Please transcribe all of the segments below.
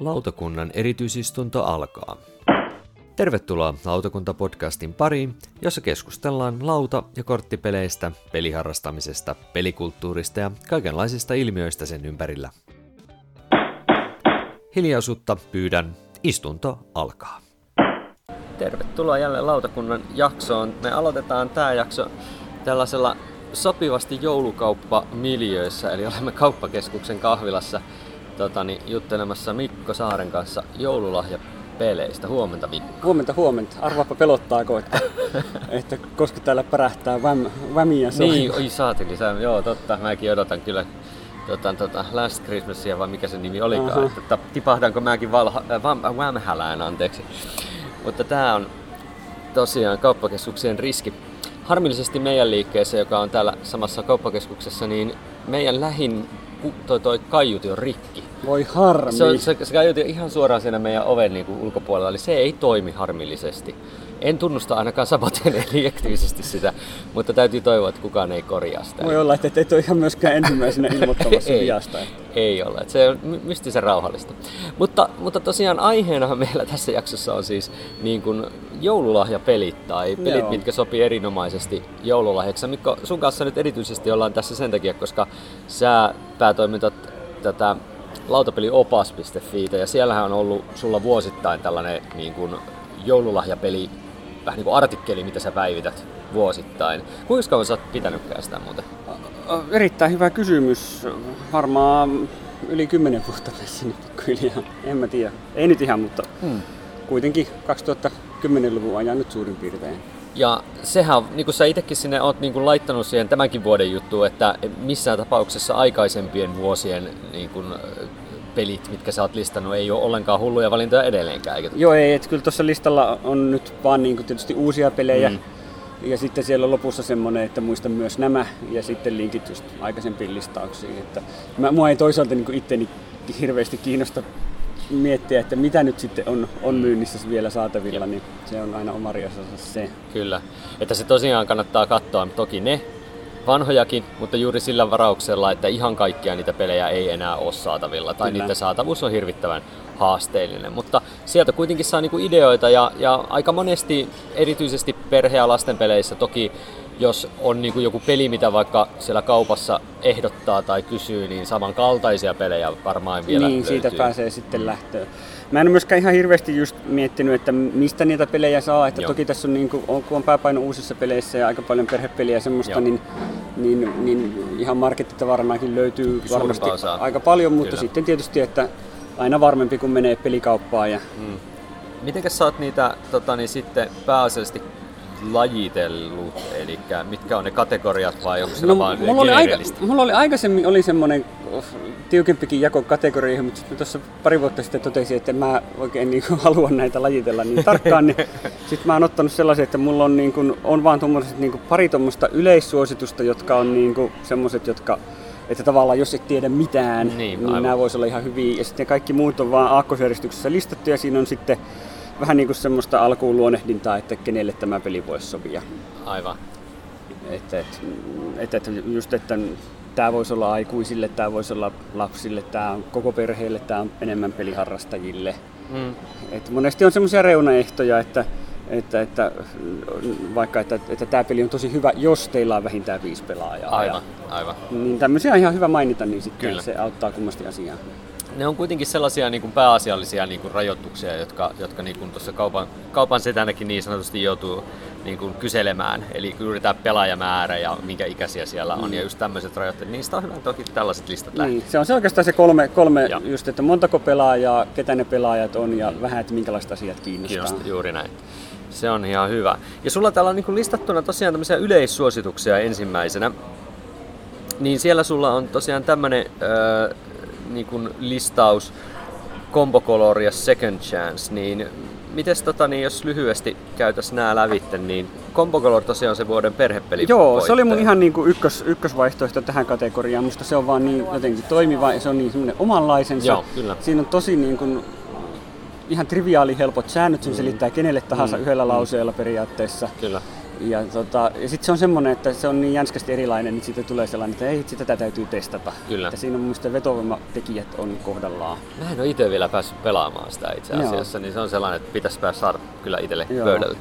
Lautakunnan erityisistunto alkaa. Tervetuloa Lautakunta-podcastin pariin, jossa keskustellaan lauta- ja korttipeleistä, peliharrastamisesta, pelikulttuurista ja kaikenlaisista ilmiöistä sen ympärillä. Hiljaisuutta pyydän, istunto alkaa. Tervetuloa jälleen Lautakunnan jaksoon. Me aloitetaan tämä jakso tällaisella sopivasti joulukauppa-miljöissä, eli olemme kauppakeskuksen kahvilassa totani, juttelemassa Mikko Saaren kanssa joululahjapeleistä. Huomenta Mikko. Huomenta, huomenta. Arvaapa pelottaako, että, että koska täällä pärähtää väm, vämiä soi. Niin, oi saateli, sä, joo totta, mäkin odotan kyllä tota, tota, Last Christmasia, vai mikä se nimi olikaan, Aha. että tipahdanko mäkin valha, äh, vam, anteeksi. Mutta tää on tosiaan kauppakeskuksien riski. Harmillisesti meidän liikkeessä, joka on täällä samassa kauppakeskuksessa, niin meidän lähin toi, toi kaiuti on rikki. Voi harmi. Se, on, se, se kaiuti ihan suoraan siinä meidän oven niin kuin ulkopuolella, eli se ei toimi harmillisesti. En tunnusta ainakaan saboten eli aktiivisesti sitä, mutta täytyy toivoa, että kukaan ei korjaa sitä. Voi olla, että et ole ihan myöskään ensimmäisenä ilmoittamassa Ei. viasta. Ei ole, että se on my- mystisen rauhallista. Mutta, mutta tosiaan aiheenahan meillä tässä jaksossa on siis niin kuin joululahjapelit tai pelit, Joo. mitkä sopii erinomaisesti joululahjaksi. Mikko, sun kanssa nyt erityisesti ollaan tässä sen takia, koska sä päätoimitat tätä lautapeliopas.fi ja siellähän on ollut sulla vuosittain tällainen niin kuin joululahjapeli, vähän niin kuin artikkeli, mitä sä päivität vuosittain. Kuinka kauan sä oot pitänytkään sitä muuten? Erittäin hyvä kysymys. Varmaan yli 10 vuotta tässä nyt pikkuhiljaa. En mä tiedä. Ei nyt ihan, mutta Hmm. kuitenkin 2010-luvun ajan nyt suurin piirtein. Ja sehän, niin kuin sä itsekin sinne oot niin kuin laittanut siihen tämänkin vuoden juttuun, että missään tapauksessa aikaisempien vuosien niin kuin, pelit, mitkä sä oot listannut, ei ole ollenkaan hulluja valintoja edelleenkään. Eikö? Joo, ei, että kyllä tuossa listalla on nyt vaan niin kuin tietysti uusia pelejä. Mm. Ja sitten siellä on lopussa semmoinen, että muistan myös nämä ja sitten linkit just aikaisempiin listauksiin. Että mä, mua ei toisaalta niin itteni hirveästi kiinnosta miettiä, että mitä nyt sitten on, on myynnissä vielä saatavilla, niin se on aina oma riasansa se. Kyllä. Että se tosiaan kannattaa katsoa toki ne vanhojakin, mutta juuri sillä varauksella, että ihan kaikkia niitä pelejä ei enää ole saatavilla, tai Kyllä. niiden saatavuus on hirvittävän haasteellinen. Mutta sieltä kuitenkin saa niinku ideoita, ja, ja aika monesti, erityisesti perhe- ja lastenpeleissä, toki jos on niinku joku peli, mitä vaikka siellä kaupassa ehdottaa tai kysyy, niin samankaltaisia pelejä varmaan vielä niin, siitä löytyy. pääsee sitten lähtöön. Mä en ole myöskään ihan hirveästi just miettinyt, että mistä niitä pelejä saa. Että Joo. toki tässä on, niin kuin, kun on pääpaino uusissa peleissä ja aika paljon perhepeliä ja semmoista, Joo. niin, niin, niin, ihan markettitavaranakin löytyy Suurimpaa varmasti osaa. aika paljon, mutta Kyllä. sitten tietysti, että aina varmempi kun menee pelikauppaan. Ja, Mm. Mitenkäs sä oot niitä tota, niin sitten pääasiallisesti lajitellut, eli mitkä on ne kategoriat vai onko siellä vaan No, mulla, oli aika, mulla oli aikaisemmin oli semmoinen oh, tiukempikin jako kategorioihin, mutta sitten tuossa pari vuotta sitten totesin, että mä oikein niin kuin, halua näitä lajitella niin tarkkaan, niin sitten mä oon ottanut sellaisen, että mulla on, niin kuin, on vaan tommoset, niin kuin, pari tuommoista yleissuositusta, jotka on niin kuin, semmoiset, jotka että tavallaan jos et tiedä mitään, Niin, niin, aivan. niin nämä voisi olla ihan hyviä. Ja sitten kaikki muut on vaan aakkosjärjestyksessä listattu ja siinä on sitten vähän niin kuin semmoista alkuun luonehdintaa, että kenelle tämä peli voisi sopia. Aivan. Että, että, että, just, että tämä voisi olla aikuisille, tämä voisi olla lapsille, tämä on koko perheelle, tämä on enemmän peliharrastajille. Mm. Et monesti on semmoisia reunaehtoja, että, että, että vaikka että, että tämä peli on tosi hyvä, jos teillä on vähintään viisi pelaajaa. Aivan, aivan. Niin tämmöisiä on ihan hyvä mainita, niin sitten Kyllä. se auttaa kummasti asiaa. Ne on kuitenkin sellaisia niin kuin pääasiallisia niin kuin rajoituksia, jotka, jotka niin kuin tuossa kaupan, kaupan setänäkin niin sanotusti joutuu niin kuin kyselemään. Eli tämä pelaajamäärä ja minkä ikäisiä siellä on ja just tämmöiset rajoitteet. Niistä on hyvä toki tällaiset listat. Niin, se on se oikeastaan se kolme, kolme just, että montako pelaajaa, ketä ne pelaajat on ja vähän, että minkälaiset asiat kiinnostaa. Kiinnostaa, juuri näin. Se on ihan hyvä. Ja sulla täällä on niin listattuna tosiaan tämmöisiä yleissuosituksia ensimmäisenä. Niin siellä sulla on tosiaan tämmönen öö, niin kuin listaus Combo Color ja Second Chance, niin mites tota, niin jos lyhyesti käytäs nää lävitte, niin Combo Color tosiaan on se vuoden perhepeli. Joo, se oli mun voittaja. ihan niinku ykkös, ykkösvaihtoehto tähän kategoriaan. Musta se on vaan niin jotenkin toimiva ja se on niin semmoinen omanlaisensa. Joo, kyllä. Siinä on tosi niin kuin, ihan triviaali helpot säännöt, sen Mm. selittää kenelle tahansa Mm. yhdellä Mm. lauseella periaatteessa. Kyllä. Ja, tota, ja sitten se on semmoinen, että se on niin jänskästi erilainen, että siitä tulee sellainen, että ei, sitä tätä täytyy testata. Kyllä. Että siinä on mun vetovoimatekijät on kohdallaan. Mä en ole itse vielä päässyt pelaamaan sitä itse Joo. asiassa, niin se on sellainen, että pitäisi päästä saada kyllä itselle Joo. pöydälle.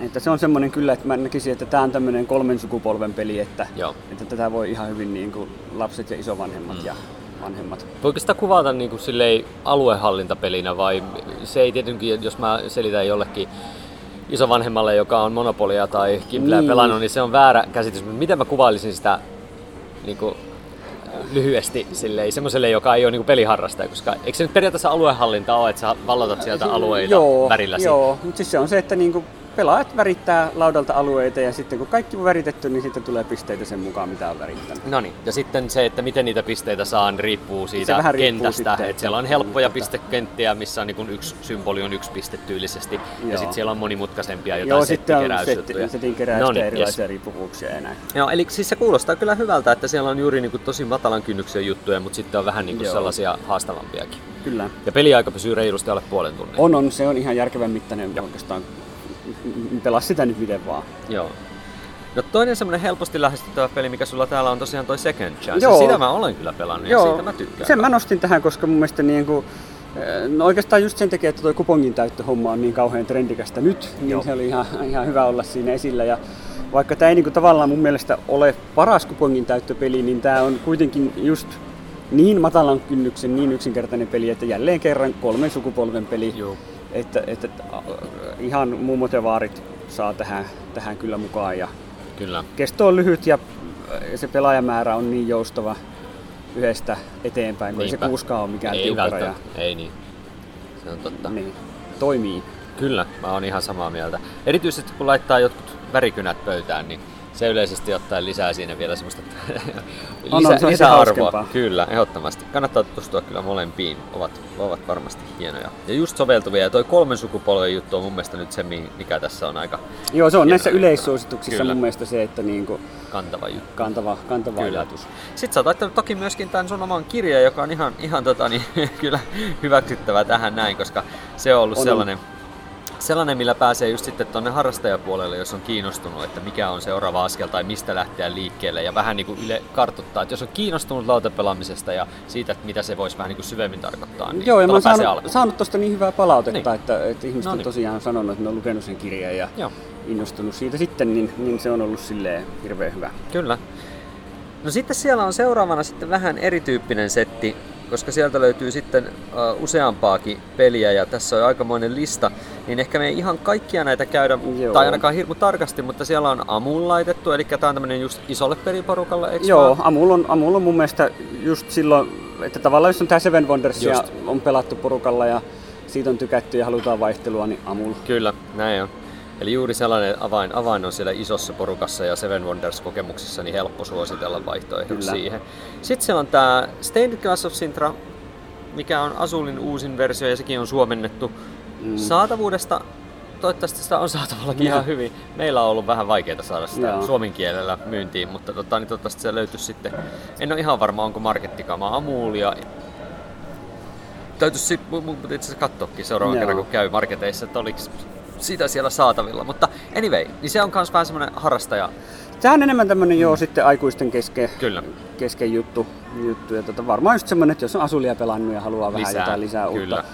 Että se on semmoinen kyllä, että mä näkisin, että tämä on tämmöinen kolmen sukupolven peli, että, Joo. että tätä voi ihan hyvin niin kuin lapset ja isovanhemmat Mm. ja vanhemmat. Voiko sitä kuvata niin kuin silleen aluehallintapelinä vai se ei tietenkin, jos mä selitän jollekin isovanhemmalle, joka on Monopolia tai Kimpleä Niin. pelannut, niin se on väärä käsitys. Mutta miten mä kuvailisin sitä niin kuin, lyhyesti silleen, semmoiselle, joka ei ole niin kuin peliharrastaja, koska eikö se nyt periaatteessa aluehallinta ole, että sä vallotat sieltä alueita joo, värilläsi? Joo, mutta siis se on se, että niinku pelaajat värittää laudalta alueita ja sitten kun kaikki on väritetty, niin sitten tulee pisteitä sen mukaan, mitä on värittänyt. No niin, ja sitten se, että miten niitä pisteitä saan, riippuu siitä vähän riippuu kentästä. sitten, että siellä on helppoja pistekenttiä, missä on niin yksi symboli on yksi piste tyylisesti. Ja Joo. sitten siellä on monimutkaisempia jotain Joo, sitten on setti, setin keräystä No ja niin, erilaisia riippuvuuksia ja näin. Joo, eli siis se kuulostaa kyllä hyvältä, että siellä on juuri niin kuin tosi matalan kynnyksen juttuja, mutta sitten on vähän niin kuin Joo. sellaisia haastavampiakin. Kyllä. Ja peliaika pysyy reilusti alle puolen tunnin. On, on, se on ihan järkevän mittainen oikeastaan. Pelaa sitä nyt miten vaan. Joo. No toinen semmoinen helposti lähestyttävä peli, mikä sulla täällä on tosiaan toi Second Chance. Joo. Sitä mä olen kyllä pelannut ja siitä mä tykkään. sen mä nostin tähän, koska mun mielestä niin kuin, No oikeastaan just sen takia, että tuo kupongin täyttöhomma on niin kauhean trendikästä nyt, niin Joo. se oli ihan, ihan hyvä olla siinä esillä. Ja vaikka tämä ei niin kuin tavallaan mun mielestä ole paras kupongin täyttöpeli, niin tämä on kuitenkin just niin matalan kynnyksen, niin yksinkertainen peli, että jälleen kerran kolmen sukupolven peli. Joo. Että, että ihan mummot ja vaarit saa tähän, tähän kyllä mukaan. Ja Kyllä. kesto on lyhyt ja se pelaajamäärä on niin joustava yhdestä eteenpäin, kun ei se kuuskaan ole mikään Ei tiukka raja. Ei niin. Se on totta. Niin, toimii. Kyllä, mä oon ihan samaa mieltä. Erityisesti kun laittaa jotkut värikynät pöytään, niin se yleisesti ottaen lisää siinä vielä semmoista lisä, on, se on lisäarvoa. hauskempaa. Kyllä, ehdottomasti. Kannattaa tutustua kyllä molempiin, ovat, ovat varmasti hienoja. Ja just soveltuvia, ja toi kolmen sukupolven juttu on mun mielestä nyt se, mi- mikä tässä on aika Joo, se on näissä juttu. yleissuosituksissa Kyllä. mun mielestä se, että niinku kantava juttu. kantava, kantava Kyllä. ajatus. Sitten sä oot laittanut toki myöskin tämän sun oman kirjan, joka on ihan, ihan tota, niin, kyllä hyväksyttävä tähän näin, koska se on ollut On, on. sellainen, sellainen, millä pääsee just sitten tuonne harrastajapuolelle, jos on kiinnostunut, että mikä on seuraava askel tai mistä lähteä liikkeelle ja vähän niin kuin yle kartoittaa, että jos on kiinnostunut lautapelaamisesta ja siitä, että mitä se voisi vähän niin kuin syvemmin tarkoittaa, niin Joo, ja mä oon saanut, alkuun. saanut tosta niin hyvää palautetta, Niin. että, että ihmiset No on niin. tosiaan sanonut, että ne on lukenut sen kirjan ja Joo, innostunut siitä sitten, niin, niin se on ollut silleen hirveän hyvä. kyllä. No sitten siellä on seuraavana sitten vähän erityyppinen setti, koska sieltä löytyy sitten uh, useampaakin peliä ja tässä on aikamoinen lista, niin ehkä me ei ihan kaikkia näitä käydä, Joo. tai ainakaan hirmu tarkasti, mutta siellä on Amun laitettu, eli tämä on tämmöinen just isolle periporukalle, eikö Joo? Amul on, Amul on mun mielestä just silloin, että tavallaan jos on tämä Seven Wondersia on pelattu porukalla ja siitä on tykätty ja halutaan vaihtelua, niin Amul. Kyllä, näin on. Eli juuri sellainen avain, avain on siellä isossa porukassa ja Seven Wonders-kokemuksissa niin helppo suositella vaihtoehdon Kyllä. siihen. Sitten siellä on tämä Stained Glass of Sintra, mikä on Azulin uusin versio ja sekin on suomennettu. Mm. Saatavuudesta, toivottavasti sitä on saatavallakin ihan hyvin. Meillä on ollut vähän vaikeaa saada sitä Joo. suomen kielellä myyntiin, mutta tota, niin toivottavasti se löytyisi sitten. En ole ihan varma, onko markettikamaa Amulia. Täytyisi itse asiassa katsoakin seuraavan Joo. kerran, kun käy marketeissa, että oliko sitä siellä saatavilla. Mutta anyway, niin se on myös vähän semmoinen harrastaja. Tämä on enemmän tämmöinen joo sitten aikuisten kesken, Kyllä. kesken juttu, juttu. Ja tota, varmaan just semmoinen, että jos on Asulia pelannut ja haluaa vähän Lisää, jotain lisää kyllä. uutta,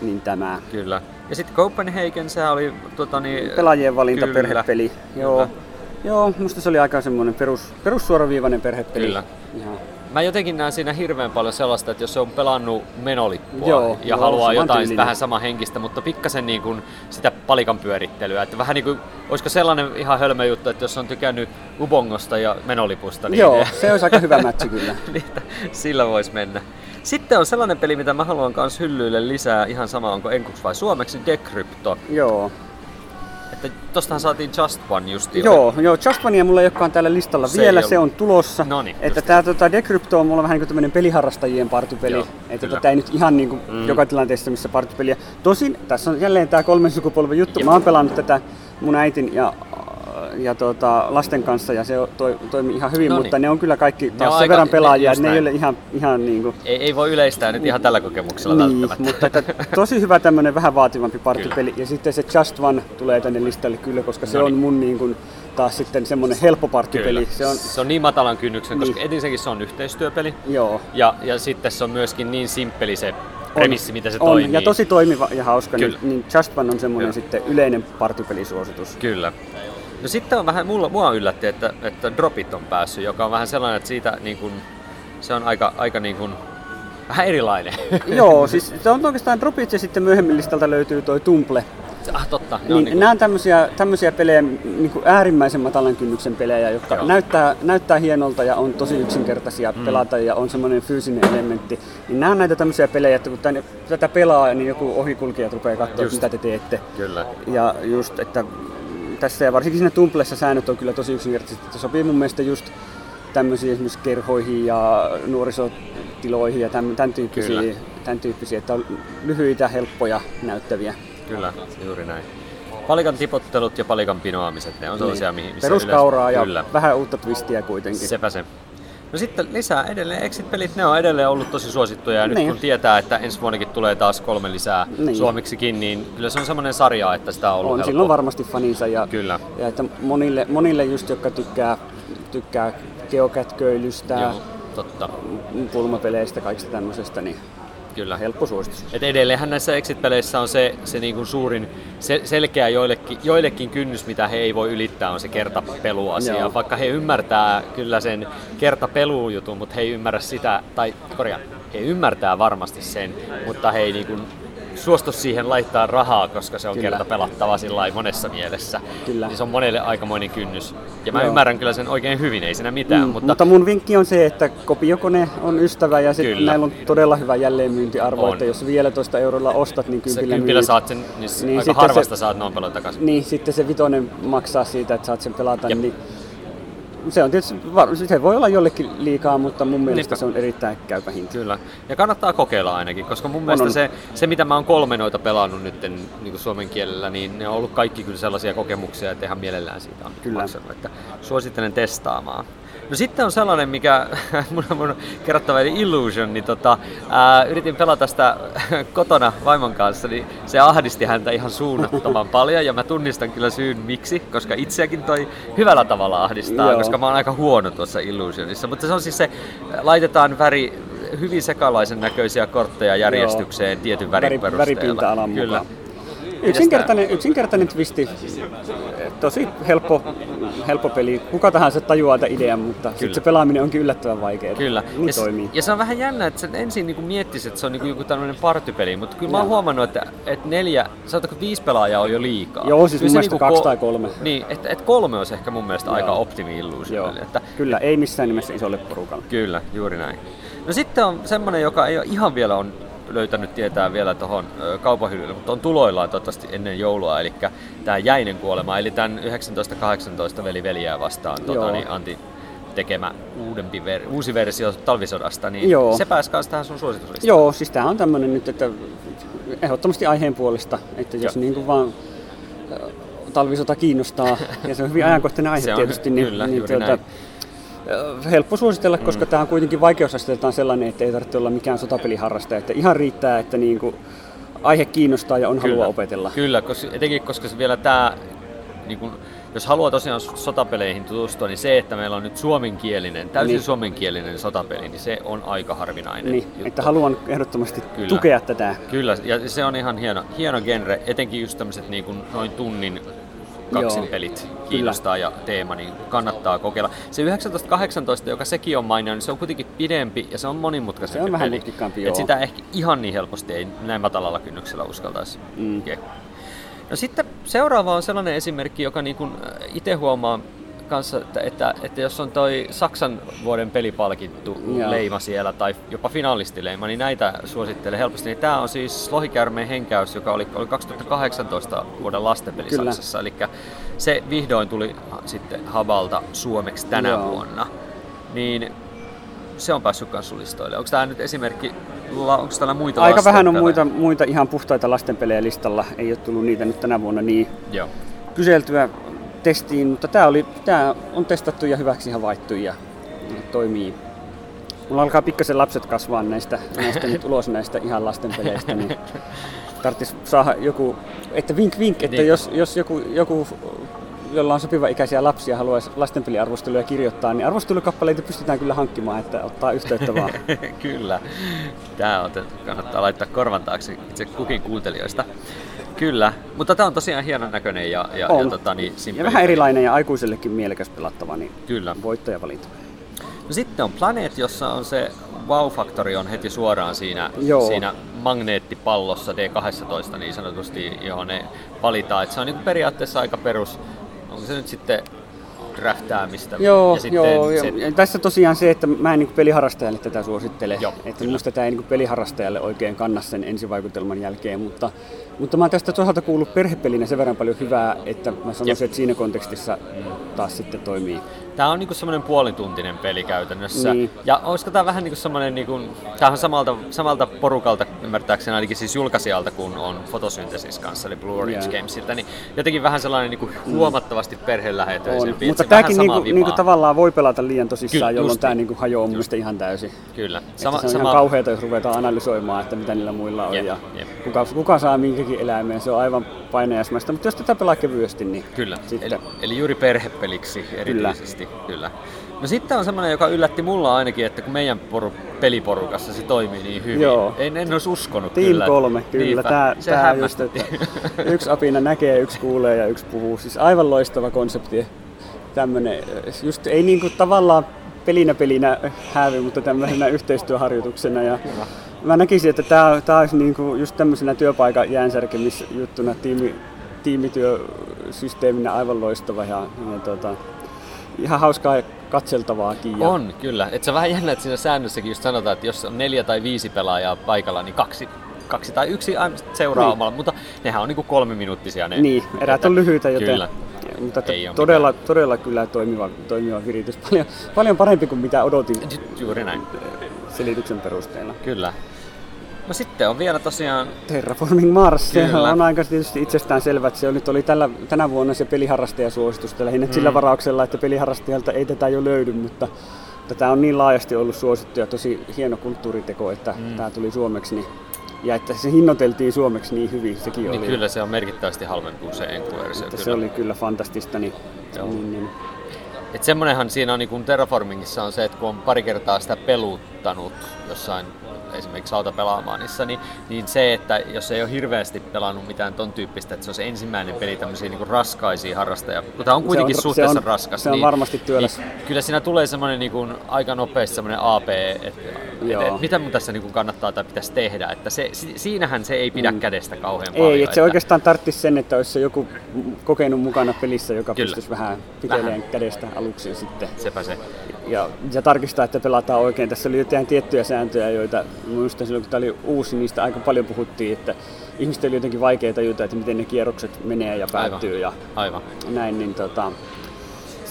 niin tämä. Kyllä. Ja sitten Copenhagen, se oli tota, niin, Pelaajien valinta, kyllä. perhepeli. Joo. Kyllä. Joo, musta se oli aika semmoinen perus, perussuoraviivainen perhepeli. Kyllä. Ihan. Mä jotenkin näen siinä hirveän paljon sellaista, että jos se on pelannut menolippua Joo, ja joo, haluaa jotain vähän sama henkistä, mutta pikkasen niin kuin sitä palikan pyörittelyä. Että vähän niin kuin, olisiko sellainen ihan hölmö juttu, että jos on tykännyt Ubongosta ja menolipusta, niin Joo, se olisi aika hyvä mätsi kyllä. niitä, sillä voisi mennä. Sitten on sellainen peli, mitä mä haluan myös hyllyille lisää, ihan sama onko enkuksi vai suomeksi, Decrypto. Joo. Että tostahan saatiin Just One justiin. Joo, joo, Just Onea mulla ei olekaan täällä listalla Se vielä, se on tulossa. Noniin, että tää tota, Decrypto on mulla vähän niin kuin peliharrastajien partypeli. Joo, että tota, ei nyt ihan niin kuin Mm. joka tilanteessa missä partypeliä. Tosin tässä on jälleen tää kolmen sukupolven juttu. Jep. Mä oon pelannut tätä mun äitin ja, ja tota, lasten kanssa ja se toi, toimi ihan hyvin, No mutta niin. ne on kyllä kaikki taas on sen aika- verran pelaajia, ne- ne ei ole ihan, ihan niin kuin, Ei, ei voi yleistää nyt ihan tällä kokemuksella niin, välttämättä. mutta että tosi hyvä tämmöinen vähän vaativampi partipeli. Ja sitten se Just One tulee tänne listalle kyllä, koska se No on niin. mun niin kuin, taas sitten semmoinen helppo partipeli. Kyllä. Se on, se on niin matalan kynnyksen, koska Niin. ensinnäkin se on yhteistyöpeli. joo. Ja, ja sitten se on myöskin niin simppeli se On, premissi, miten se on, toimii. Ja tosi toimiva ja hauska, niin, Kyllä. niin Just One on semmoinen Kyllä. sitten yleinen partipelisuositus. Kyllä. No sitten on vähän, mulla, mua yllätti, että, että Dropit on päässyt, joka on vähän sellainen, että siitä niin kuin, se on aika, aika niin kuin, vähän erilainen. Joo, siis se on oikeastaan Dropit ja sitten myöhemmin listalta löytyy toi Tumble. ah, totta. Ne Niin, niin nämä on tämmöisiä, tämmöisiä pelejä, niin kuin äärimmäisen matalan kynnyksen pelejä, jotka Joo. näyttää, näyttää hienolta ja on tosi yksinkertaisia mm. pelata ja on semmoinen fyysinen elementti. Niin nämä on näitä tämmöisiä pelejä, että kun tänne, tätä pelaa, niin joku ohikulkija rupeaa katsoa, mitä te teette. Kyllä. Ja just, että tässä ja varsinkin siinä Tumblessa säännöt on kyllä tosi yksinkertaiset. että sopii mun mielestä just tämmöisiin esimerkiksi kerhoihin ja nuorisotiloihin ja tämän, tämän, tyyppisiä, Kyllä. tämän tyyppisiä, että on lyhyitä, helppoja, näyttäviä. Kyllä, juuri näin. Palikan tipottelut ja palikan pinoamiset, ne on sellaisia, mihin missä Peruskauraa yleensä- ja Kyllä, vähän uutta twistiä kuitenkin. sepä se. No sitten lisää edelleen Exit-pelit, ne on edelleen ollut tosi suosittuja ja nyt Niin. kun tietää, että ensi vuonnakin tulee taas kolme lisää Niin. suomiksikin, niin kyllä se on semmoinen sarja, että sitä on ollut on helppo. silloin varmasti faninsa ja, Kyllä. ja että monille, monille just, jotka tykkää, tykkää geokätköilystä, Joo, totta, pulmapeleistä, kaikista tämmöisestä, niin kyllä. helppo suositus. Et edelleenhän näissä exit-peleissä on se, se niinku suurin, se, selkeä joillekin, joillekin kynnys, mitä he ei voi ylittää, on se kertapeluasia. Joo. Vaikka he ymmärtää kyllä sen kertapelujutun, mutta he ei ymmärrä sitä, tai korjaan, he ymmärtää varmasti sen, mutta he ei niinku suostu siihen laittaa rahaa, koska se on Kyllä. kertapelattava sillä lailla monessa mielessä. Kyllä. Niin se on monelle aikamoinen kynnys. Ja mä Joo. ymmärrän kyllä sen oikein hyvin, ei siinä mitään, Mm, mutta, mutta mun vinkki on se, että kopiokone on ystävä ja sit Kyllä. näillä on todella hyvä jälleenmyyntiarvo, On. että jos 15 eurolla ostat, niin kympillä kympillä myyt. saat sen, niin, Niin aika harvasta se- saat noin paljon takaisin. Niin, sitten se vitonen maksaa siitä, että saat sen pelata, Jep. niin se on tietysti, se voi olla jollekin liikaa, mutta mun mielestä Niinpä. se on erittäin käypä hinta. Kyllä. Ja kannattaa kokeilla ainakin, koska mun mielestä on. se, se, mitä mä oon kolme noita pelannut nyt niin suomen kielellä, niin ne on ollut kaikki kyllä sellaisia kokemuksia, että ihan mielellään siitä on Kyllä. maksanut. Että suosittelen testaamaan. No sitten on sellainen, mikä mun, mun kerrottava eli Illusion, niin tota, ää, yritin pelata sitä kotona vaimon kanssa, niin se ahdisti häntä ihan suunnattoman paljon ja mä tunnistan kyllä syyn miksi, koska itseäkin toi hyvällä tavalla ahdistaa, Joo. koska mä oon aika huono tuossa Illusionissa, mutta se on siis se, laitetaan väri, hyvin sekalaisen näköisiä kortteja järjestykseen tietyn värin Väri- perusteella. Kyllä. mukaan. Yksinkertainen, yksinkertainen twisti, tosi helppo, helppo peli. Kuka tahansa tajuaa tämän idean, mutta sitten se pelaaminen onkin yllättävän vaikeaa. Kyllä. Niin ja, toimii. ja se on vähän jännä, että sen ensin niin miettisi, että se on niin joku tämmöinen partypeli, mutta kyllä mä oon huomannut, että, että neljä, sanotaanko viisi pelaajaa on jo liikaa. Joo, siis Kyllä mun mielestä niinku kaksi tai kolme. Niin, että, että kolme olisi ehkä mun mielestä Joo. aika optimi illuusio. Että, kyllä, ei missään nimessä isolle porukalle. Kyllä, juuri näin. No sitten on semmonen, joka ei ole ihan vielä on löytänyt tietää vielä tuohon kaupan hyllylle, mutta on tuloillaan toivottavasti ennen joulua, eli tämä Jäinen kuolema, eli tämän 1918 veli veljää vastaan tota, niin Antti tekemä uudempi ver- uusi versio talvisodasta, niin Joo. se pääsi kanssa tähän sun suosituslistaan. Joo, siis tämä on tämmöinen nyt, että ehdottomasti aiheen puolesta, että jos Joo. niin kuin vaan talvisota kiinnostaa, ja se on hyvin ajankohtainen aihe Se on tietysti, niin, kyllä, niin juuri näin. Helppo suositella, koska tämä on kuitenkin vaikeusasteeltaan sellainen, että ei tarvitse olla mikään sotapeliharrastaja, että ihan riittää, että niin kuin aihe kiinnostaa ja on halua opetella. Kyllä, koska, etenkin koska se vielä tämä, niin kun, jos haluaa tosiaan sotapeleihin tutustua, niin se, että meillä on nyt suomenkielinen, täysin Niin. niin. suomenkielinen sotapeli, niin se on aika harvinainen Niin, juttu. että haluan ehdottomasti Kyllä. tukea tätä. Kyllä, ja se on ihan hieno, hieno genre, etenkin just tämmöiset niin kuin noin tunnin kaksin Joo. pelit kiinnostaa ja teema, niin kannattaa kokeilla. Se 1918, joka sekin on mainio, niin se on kuitenkin pidempi ja se on monimutkaisempi Se on vähän mutkikkaampi, Et sitä ehkä ihan niin helposti ei näin matalalla kynnyksellä uskaltaisi Mm. kehua. No sitten seuraava on sellainen esimerkki, joka niin kuin itse huomaa kanssa, että, että, että jos on toi Saksan vuoden pelipalkittu Joo. leima siellä tai jopa finalistileima, niin näitä suosittelen helposti. Niin tämä on siis Lohikäärmeen henkäys, joka oli, oli 2018 vuoden lastenpeli Kyllä. Saksassa. Eli se vihdoin tuli sitten Habalta suomeksi tänä Joo. vuonna. Niin se on päässyt kanssa. Onko tämä nyt esimerkki, onko täällä muita Aika vähän on muita, muita ihan puhtaita lastenpelejä listalla, ei ole tullut niitä nyt tänä vuonna niin Joo. kyseltyä. Testiin, mutta tämä, oli, tämä on testattu ja hyväksi havaittu ja toimii. Mulla alkaa pikkasen lapset kasvaa näistä, näistä nyt ulos näistä ihan lasten peleistä, niin tarvitsisi saada joku, että vink vink, että niin. jos, jos joku, joku jolla on sopiva ikäisiä lapsia haluaisi lastenpeliarvosteluja kirjoittaa, niin arvostelukappaleita pystytään kyllä hankkimaan, että ottaa yhteyttä vaan. kyllä. Tämä on, kannattaa laittaa korvan taakse itse kukin kuuntelijoista. Kyllä, mutta tämä on tosiaan hienon näköinen ja, ja, on. ja, tota, niin ja vähän erilainen ja aikuisellekin mielekäs pelattava, niin Kyllä. voittajavalinta. No sitten on Planet, jossa on se wow-faktori on heti suoraan siinä, Joo. siinä magneettipallossa D12 niin sanotusti, johon ne valitaan. Et se on niin periaatteessa aika perus, onko se nyt sitten draftaamista. Joo, ja sitten joo se, ja tässä tosiaan se, että mä en niin peliharrastajalle tätä suosittele. Joo, että kyllä. minusta tämä ei niin peliharrastajalle oikein kanna sen ensivaikutelman jälkeen, mutta, mutta mä oon tästä toisaalta kuullut perhepelinä sen verran paljon hyvää, että mä sanoisin, Jep. että siinä kontekstissa taas sitten toimii. Tämä on niinku semmoinen puolituntinen peli käytännössä. Niin. Ja olisiko tämä vähän niinku semmoinen, niinku, tämä on samalta, samalta porukalta ymmärtääkseni ainakin siis julkaisijalta kuin on Photosynthesis kanssa, eli Blue Orange Joo. Gamesilta, niin jotenkin vähän sellainen niinku huomattavasti perhelähetöisempi. Mutta tämäkin niinku, niinku tavallaan voi pelata liian tosissaan, Kyllä, jolloin tämä niin. niinku hajoaa mun mielestä ihan täysin. Kyllä. Sama, se on sama... ihan kauheata, jos ruvetaan analysoimaan, että mitä niillä muilla on Jep, ja jep. kuka, kuka saa minkäkin eläimeen. Se on aivan painajasmaista, mutta jos tätä pelaa kevyesti, niin Kyllä, sitten eli, eli juuri perhepeliksi erityisesti. Kyllä. Kyllä. No sitten on semmoinen, joka yllätti mulla ainakin, että kun meidän poru, peliporukassa se toimii niin hyvin. Joo. En, en olisi uskonut Team kyllä. kolme, kyllä. Niinpä, Tää, se tää just, että yksi apina näkee, yksi kuulee ja yksi puhuu. Siis aivan loistava konsepti. Tämmönen, just ei niinku tavallaan pelinä pelinä häävi, mutta tämmöisenä yhteistyöharjoituksena. Ja mä näkisin, että tämä, tämä olisi niinku just tämmöisenä työpaikan jäänsärkemisjuttuna, tiimi, tiimityösysteeminä aivan loistava ja, ja tota, ihan hauskaa katseltavaakin. Ja, On, kyllä. Et se vähän jännä, että siinä säännössäkin just sanotaan, että jos on neljä tai viisi pelaajaa paikalla, niin kaksi, kaksi tai yksi seuraa Niin. omalla, mutta nehän on niinku kolmiminuuttisia ne. Niin, erät Että- on lyhyitä, joten Kyllä. mutta Ei todella, todella kyllä toimiva, toimiva viritys. Paljon, paljon parempi kuin mitä odotin Ju- Juuri näin. selityksen perusteella. Kyllä. No sitten on vielä tosiaan Terraforming Mars, se Kyllä. on aika tietysti itsestään selvä, että se nyt oli tällä, tänä vuonna se peliharrastajasuositus, lähinnä mm. sillä varauksella, että peliharrastajalta ei tätä jo löydy, mutta tätä on niin laajasti ollut suosittu ja tosi hieno kulttuuriteko, että mm. tämä tuli suomeksi, niin, ja että se hinnoiteltiin suomeksi niin hyvin, sekin niin oli. kyllä se on merkittävästi halvempi kuin se että kyllä. se oli kyllä fantastista. Niin, Joo. niin, niin, Et semmonenhan siinä on niin kuin Terraformingissa on se, että kun on pari kertaa sitä peluttanut jossain esimerkiksi autopelaamaanissa, niin, niin se, että jos ei ole hirveästi pelannut mitään ton tyyppistä, että se on se ensimmäinen peli tämmöisiä niin harraskaisia harrastajia, kun tämä on kuitenkin se suhteessa on- raskas, se on niin, varmasti työläs. Niin, kyllä siinä tulee semmoinen niin kuin aika nopeasti semmoinen AP, että et, Joo. et, mitä mun tässä niin kannattaa tai pitäisi tehdä, että se, si, siinähän se ei pidä mm. kädestä kauhean paljon. Ei, että se oikeastaan tarttisi sen, että olisi se joku kokenut mukana pelissä, joka Kyllä. pystyisi vähän piteleen kädestä aluksi sitten. Sepä se. Ja, ja tarkistaa, että pelataan oikein. Tässä oli jotain tiettyjä sääntöjä, joita muistan silloin, kun tämä oli uusi, niistä aika paljon puhuttiin, että ihmisten oli jotenkin vaikea tajuta, että miten ne kierrokset menee ja päättyy ja Aivan. näin. Niin tota,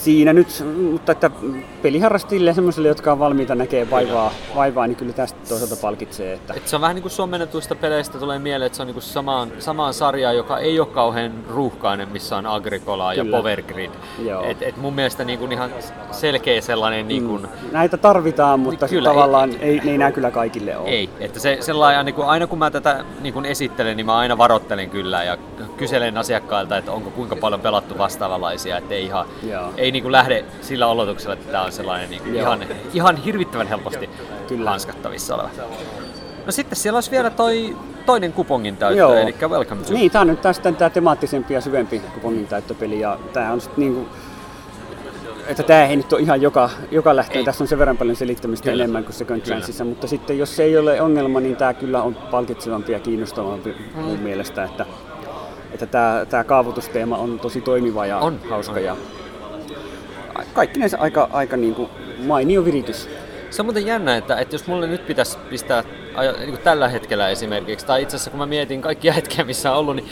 siinä nyt, mutta että peliharrastajille ja semmoisille, jotka on valmiita näkee vaivaa, vaivaa niin kyllä tästä toisaalta palkitsee. Että Et se on vähän niin kuin suomennetuista peleistä tulee mieleen, että se on niin kuin samaan, samaan sarjaan, joka ei ole kauhean ruuhkainen, missä on Agricola ja. Power Grid. Joo. Et, et mun mielestä niin kuin ihan selkeä sellainen, niin kuin, näitä tarvitaan, mutta Kyllä, tavallaan ei, ei, ne ei nää kyllä kaikille ole. ei. Että se, sellainen, niin kuin, aina kun mä tätä niin kuin esittelen, niin mä aina varoittelen kyllä ja kyselen asiakkailta, että onko kuinka paljon pelattu vastaavanlaisia, että ei, ihan, Joo. ei niin kuin lähde sillä oletuksella, että tämä on sellainen niin kuin ihan, ihan hirvittävän helposti Kyllä. hanskattavissa oleva. No sitten siellä olisi vielä toi toinen kupongin täyttö, Joo. eli Welcome to Niin, tää on nyt taas tämä temaattisempi ja syvempi kupongin täyttöpeli ja tää on sit niinku että tämä ei nyt ole ihan joka, joka lähtee, Ei. tässä on sen verran paljon selittämistä Kyllä. enemmän kuin Second. Chanceissa, mutta sitten jos se ei ole ongelma, niin tämä kyllä on palkitsevampi ja kiinnostavampi mun mielestä, että, että tämä, tämä kaavoitusteema on tosi toimiva ja On, hauska on. ja kaikkinensa aika, aika niin kuin mainio viritys. Se on muuten jännä, että, että jos mulle nyt pitäisi pistää niin kuin tällä hetkellä esimerkiksi, tai itse asiassa kun mä mietin kaikkia hetkiä, missä on ollut, niin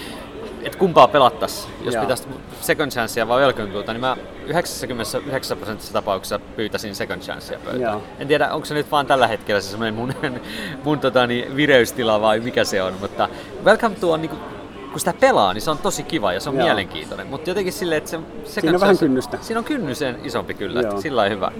että kumpaa pelattaisi, jos Joo. pitäisi second chancea vai welcome tuota, niin mä 99 prosenttisessa tapauksessa pyytäisin second chancea pöytään. En tiedä, onko se nyt vaan tällä hetkellä se semmoinen mun, mun tota, niin, vireystila vai mikä se on, mutta welcome to on niin kuin, kun sitä pelaa, niin se on tosi kiva ja se on Joo. mielenkiintoinen. Mutta jotenkin silleen, että se, se Siinä on vähän se- kynnystä. Siinä on kynnys isompi kyllä, Joo. että sillä hyvä.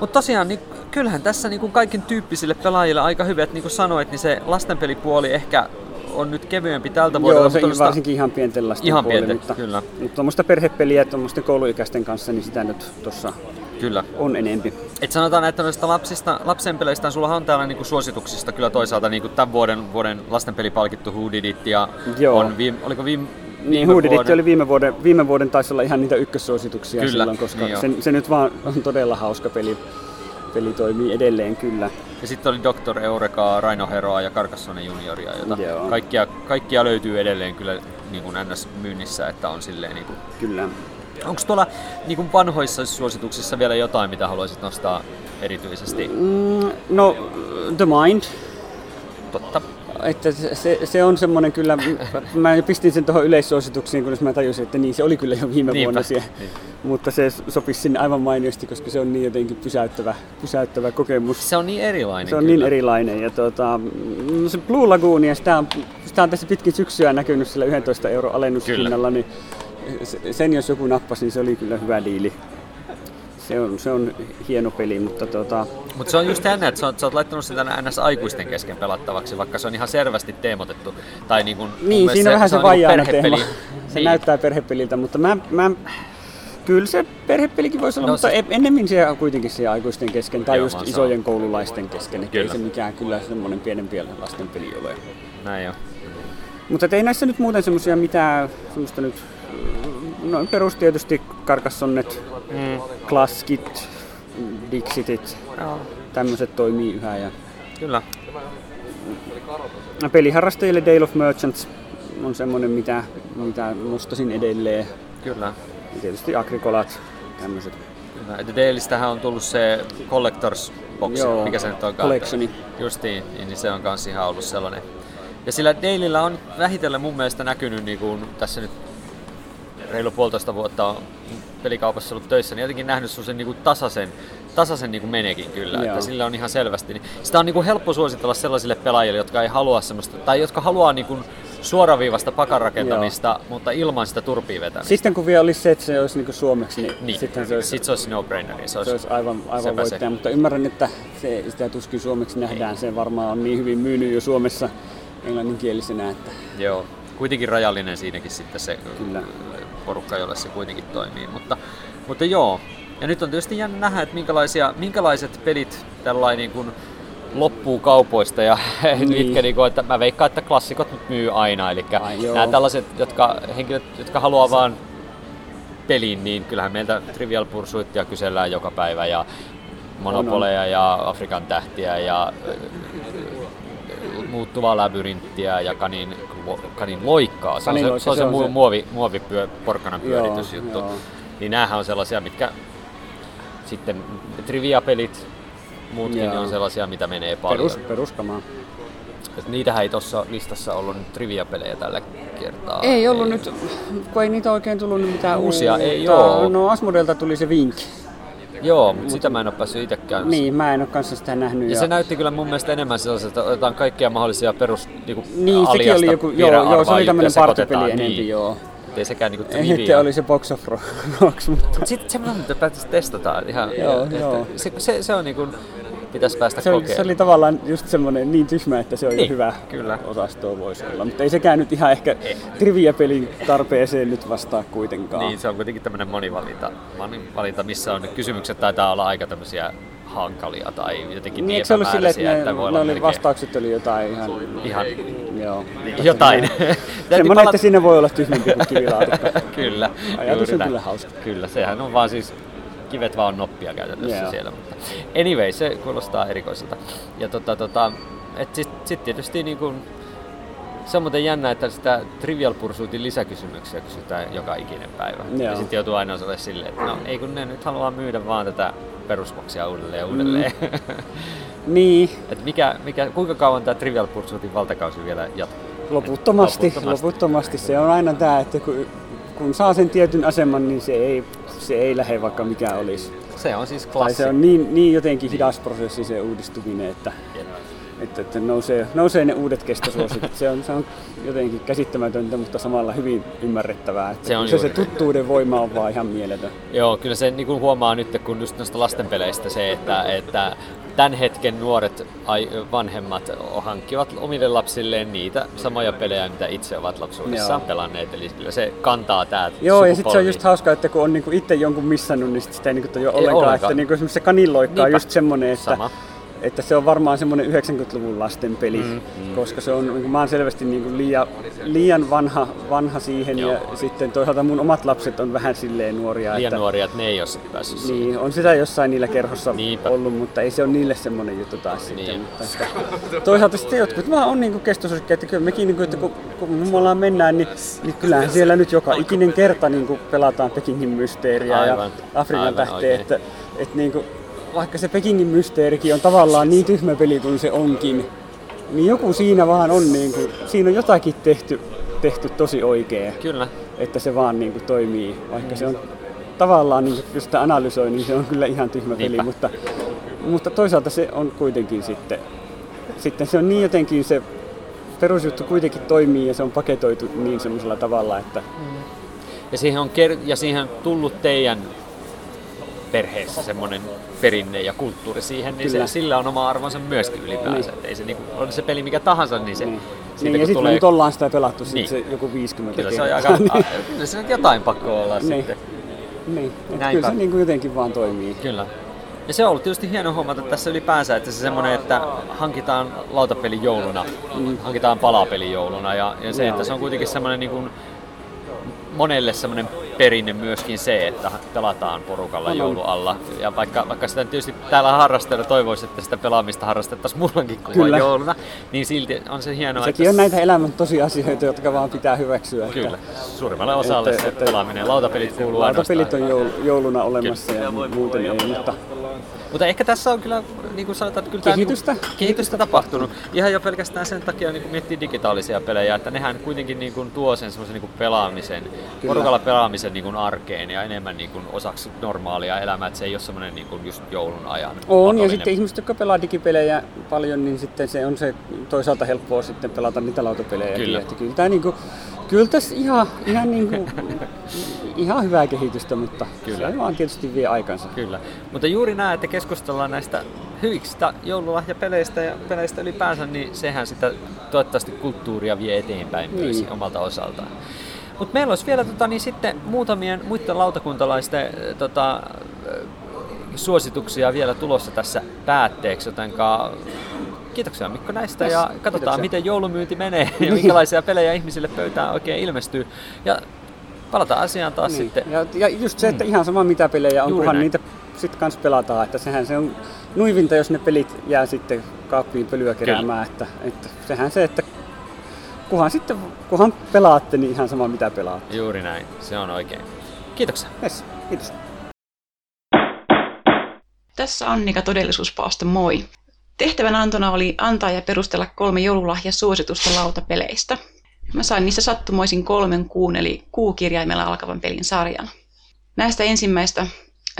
Mutta tosiaan, niin kyllähän tässä niin kuin kaiken tyyppisille pelaajille aika hyvä, että niin kuin sanoit, niin se lastenpelipuoli ehkä on nyt kevyempi tältä vuodelta. Joo, se mutta varsinkin ihan pienten lasten Ihan puoli, pienten, mutta, kyllä. Mutta tuommoista perhepeliä tuommoisten kouluikäisten kanssa, niin sitä nyt tuossa Kyllä. on enempi. Et sanotaan, että noista lapsista, lapsen peleistä sulla on täällä niinku suosituksista kyllä toisaalta niinku tämän vuoden, vuoden lastenpelipalkittu Who Did It ja Joo. on viime, oliko viime, Niin, Hoodidit oli viime vuoden, viime vuoden taisi olla ihan niitä ykkössuosituksia Kyllä, silloin, koska niin se, se, nyt vaan on todella hauska peli. Peli toimii edelleen kyllä. Ja sitten oli Dr. Eureka, Raino Heroa ja Carcassonne Junioria, jota Joo. kaikkia, kaikkia löytyy edelleen kyllä niin kuin NS-myynnissä, että on silleen niin kuin... Kyllä. Onko tuolla niin kuin vanhoissa suosituksissa vielä jotain, mitä haluaisit nostaa erityisesti? Mm, no, The Mind. Totta. Että se- se, on semmoinen kyllä, mä pistin sen tuohon yleissuosituksiin, kunnes mä tajusin, että niin se oli kyllä jo viime Niinpä, vuonna siellä. niin. Mutta se sopisi sinne aivan mainiosti, koska se on niin jotenkin pysäyttävä, pysäyttävä kokemus. Se on niin erilainen Se on kyllä. niin erilainen. Ja tuota, mm, se Blue Lagoon, ja sitä on, sitä on tässä pitkin syksyä näkynyt sillä 11 euro alennushinnalla, niin sen jos joku nappasi, niin se oli kyllä hyvä diili. Se on, se on hieno peli, mutta tuota, Mutta se on just jännä, että sä oot, sä oot laittanut sen tänne NS-aikuisten kesken pelattavaksi, vaikka se on ihan selvästi teemotettu. Tai niin kuin, niin, siinä on vähän se, on niinku vajaana teema. Se Niin. näyttää perhepeliltä, mutta mä, mä Kyllä se perhepelikin voisi olla, No mutta se- se... ennemmin se on kuitenkin se aikuisten kesken tai Joo, just se isojen koululaisten kesken. Että ei Kyllä. se mikään kyllä semmoinen pienempi lasten peli ole. Näin jo. Mutta ei näissä nyt muuten semmoisia mitään semmoista nyt, no perus tietysti Carcassonnet, Mm. Klaskit, Dixitit, tämmöiset toimii yhä. Ja Kyllä. peliharrastajille Dale of Merchants on semmoinen, mitä, mitä nostasin edelleen. Kyllä. Ja tietysti Agricolat, tämmöiset. Kyllä. Että Dalestähän on tullut se Collectors Box, Joo, mikä se nyt on collectioni. Justiin, niin, niin se on kans ihan ollut sellainen. Ja sillä Daleillä on vähitellen mun mielestä näkynyt niin kuin tässä nyt reilu puolitoista vuotta on pelikaupassa ollut töissä, niin jotenkin nähnyt sen niin kuin tasaisen, tasaisen niin kuin menekin kyllä, Joo. että sillä on ihan selvästi. Niin sitä on niin kuin helppo suositella sellaisille pelaajille, jotka ei halua semmoista, tai jotka haluaa niin kuin suoraviivasta pakarakentamista, mutta ilman sitä turpia vetämistä. Sitten kun vielä olisi se, että se olisi niinku suomeksi, niin, Niin, sitten se olisi, sit se olisi no-braineri. Se se olisi, olisi aivan, aivan sepä se. voittaja. Mutta ymmärrän, että se, sitä tuskin suomeksi nähdään. Se varmaan on niin hyvin myynyt jo Suomessa englanninkielisenä, että Joo, kuitenkin rajallinen siinäkin sitten se Kyllä. porukka, jolle se kuitenkin toimii. Mutta, mutta joo, ja nyt on tietysti jännä nähdä, että minkälaisia, minkälaiset pelit tällainen niin kuin loppuu kaupoista ja niin. mitkä, niin kuin, että mä veikkaan, että klassikot myy aina. Eli Ai joo. nämä tällaiset jotka, henkilöt, jotka haluaa vaan peliin, niin kyllähän meiltä Trivial Pursuitia kysellään joka päivä ja Monopoleja ja Afrikan tähtiä ja muuttuvaa labyrinttiä ja kanin, kanin loikkaa. Se on Kanin se, loikka, se, on se se, on se. muovi, muovipyö, porkkanan pyöritysjuttu. joo. Niin näähän on sellaisia, mitkä sitten trivia-pelit, muutkin Joo. on sellaisia, mitä menee paljon. perus, peruskamaa. Et niitähän ei tuossa listassa ollut nyt trivia-pelejä tällä kertaa. Ei ollut nyt, kun ei niitä oikein tullut nyt mitään Uusia uutta. ei oo. No Asmodelta tuli se Vink. Joo, mutta sitä mä en ole päässyt itsekään. Niin, mä en ole kanssa sitä nähnyt. Ja se näytti kyllä mun mielestä enemmän sellaiselta, että otetaan kaikkia mahdollisia perus niinku, Niin, sekin oli joku, joo, joo, se oli sekoitetaan, partipeli enempi, niin. joo. Ei sekään niinku trivia. oli se Box of Rocks, mutta Sitten semmoinen, mitä päätäisi testata ihan. Joo, joo. Se, se, se, on niinku, pitäisi päästä se oli, kokeilemaan. se oli tavallaan just semmoinen niin tyhmä, että se on Niin, jo hyvä kyllä. osastoa voisi olla. Mutta ei sekään nyt ihan ehkä trivia-pelin tarpeeseen nyt vastaa kuitenkaan. Niin, se on kuitenkin tämmöinen monivalinta, monivalinta, missä on kysymykset taitaa olla aika tämmöisiä hankalia tai jotenkin Niin, niin se ollut silleen, että ne, voi ne oli vastaukset oli jotain ihan... ihan Joo. jotain. Semmoinen, palata- että siinä voi olla tyhmempi kuin kivilaatikko. kyllä. Ajatus on kyllä hauska. Kyllä, sehän on vaan siis kivet vaan noppia käytännössä Joo. siellä. Mutta anyway, se kuulostaa erikoiselta. Ja tota, tota, et sit, sit tietysti niin kun, se on muuten jännä, että sitä Trivial Pursuitin lisäkysymyksiä kysytään joka ikinen päivä. Joo. Ja sitten joutuu aina sanoa silleen, että no ei kun ne nyt haluaa myydä vaan tätä perusboksia uudelleen ja uudelleen. Mm. Niin, Et mikä, mikä, kuinka kauan tämä Trivial Pursuitin valtakausi vielä jatkuu? loputtomasti, Loputtomasti. loputtomasti. loputtomasti. Se on aina tämä, että kun, kun saa sen tietyn aseman, niin se ei, se ei lähde vaikka mikä olisi. Se on siis Tai klassikko. se on niin, niin jotenkin hidas prosessi se uudistuminen, että Jep. että, että nousee, nousee ne uudet kestosuosikit. Se on, se on jotenkin käsittämätöntä, mutta samalla hyvin ymmärrettävää. Että Se on se, se tuttuuden voima on vaan ihan mieletön. Joo, kyllä se niin kuin huomaa nyt, kun just noista lastenpeleistä se, että, että tämän hetken nuoret ai, vanhemmat hankkivat omille lapsilleen niitä samoja pelejä, mitä itse ovat lapsuudessaan Joo. pelanneet. Eli kyllä se kantaa täältä Joo, ja sitten se on just hauskaa, että kun on niinku itse jonkun missannut, niin sit sitä ei niinku ole ollenkaan. ollenkaan. Että niinku se kanilloikka on just semmoinen, että, Sama. Että se on varmaan semmoinen 90-luvun lasten peli, Mm, mm, koska se on, niinku, mä oon selvästi niinku liian, liian vanha, vanha siihen Joo. ja sitten toisaalta mun omat lapset on vähän silleen nuoria. Liian että, nuoria, että ne ei ole sitten päässyt siihen. Niin, on sitä jossain niillä kerhossa Niinpä. ollut, mutta ei se ole niille semmoinen juttu taas sitten. Niin. Mutta että, toisaalta sitten jotkut vaan on niinku kestosuosikkeja, että kyllä mekin, niinku, että kun, kun mummolaan mennään, niin, niin kyllähän siellä nyt joka ikinen kerta niinku pelataan Pekingin mysteeriä Aivan, ja Afrikan tähteä, että, että niinku, vaikka se Pekingin mysteerikin on tavallaan niin tyhmä peli kuin se onkin, niin joku siinä vaan on, niinku, siinä on jotakin tehty, tehty tosi oikein Kyllä. että se vaan niin kuin toimii, vaikka se on tavallaan, niin kuin, jos sitä analysoi, niin se on kyllä ihan tyhmä peli, Niinpä. mutta, mutta toisaalta se on kuitenkin sitten, sitten se on niin jotenkin se perusjuttu kuitenkin toimii ja se on paketoitu niin semmoisella tavalla, että Ja siihen on, ker- ja siihen on tullut teidän perheessä semmoinen perinne ja kulttuuri siihen, niin se, sillä on oma arvonsa myöskin ylipäänsä. Niin. Ei se niinku, on se peli mikä tahansa, niin se, niin. siitä niin, ja sitten tulee, nyt ollaan sitä pelattu sit Niin. se joku 50 kyllä se on aika, a, kyllä se nyt jotain pakko olla Niin. sitten. niin, että kyllä se niin kuin jotenkin vaan toimii. Kyllä. Ja se on ollut tietysti hieno huomata tässä ylipäänsä, että se semmoinen, että hankitaan lautapeli jouluna, Mm. hankitaan palapeli jouluna ja, ja se, Joo. että se on kuitenkin semmoinen niin kuin monelle semmoinen perinne myöskin se, että pelataan porukalla joulualla. Ja vaikka, vaikka sitä tietysti täällä harrastajana toivoisi, että sitä pelaamista harrastettaisiin muullankin kuin Kyllä. jouluna, niin silti on se hienoa, Sekin on näitä elämän tosiasioita, jotka vaan pitää hyväksyä. että- Kyllä, suurimmalle osalle Että- se että- pelaaminen. Lautapelit kuuluu Lautapelit on joul- jouluna olemassa ja muuten ei, mutta Mutta ehkä tässä on kyllä, niin kuin sanotaan, että kyllä Kehitystä. Niinku, kehitystä tapahtunut. Ihan jo pelkästään sen takia, niin kun miettii digitaalisia pelejä, että nehän kuitenkin niin kuin tuo sen semmoisen niin kuin pelaamisen, porukalla pelaamisen niin kuin arkeen ja enemmän niin kuin osaksi normaalia elämää, että se ei ole semmoinen niin kuin just joulun ajan. On, ja sitten ihmiset, jotka pelaa digipelejä paljon, niin sitten se on se toisaalta helppoa sitten pelata niitä lautapelejä. Kyllä. Että kyllä, tää niinku, kyllä tässä ihan, ihan, niinku, ihan hyvää kehitystä, mutta Kyllä. se vaan tietysti vie aikansa. Kyllä. Mutta juuri näin, että keskustellaan näistä hyvistä joululahjapeleistä ja peleistä ylipäänsä, niin sehän sitä toivottavasti kulttuuria vie eteenpäin niin. myös Niin. omalta osaltaan. Mutta meillä olisi vielä tota, niin sitten muutamien muiden lautakuntalaisten äh, tota, äh, suosituksia vielä tulossa tässä päätteeksi, jotenka kiitoksia Mikko näistä Yes, ja katsotaan kiitoksia. miten joulumyynti menee ja minkälaisia pelejä ihmisille pöytään oikein ilmestyy. Ja palataan asiaan taas Niin. sitten. Ja, ja just se, että ihan sama mitä pelejä on, Juuri kunhan näin. niitä sitten kanssa pelataan. Että sehän se on nuivinta, jos ne pelit jää sitten kaappiin pölyä keräämään. Että, että sehän se, että kunhan sitten kunhan pelaatte, niin ihan sama mitä pelaatte. Juuri näin, se on oikein. Kiitoksia. Yes, kiitos. Tässä Annika todellisuuspaasto, moi. Tehtävän antona oli antaa ja perustella kolme joululahjasuositusta lautapeleistä. Mä sain niissä sattumoisin kolmen kuun eli kuukirjaimella alkavan pelin sarjan. Näistä ensimmäistä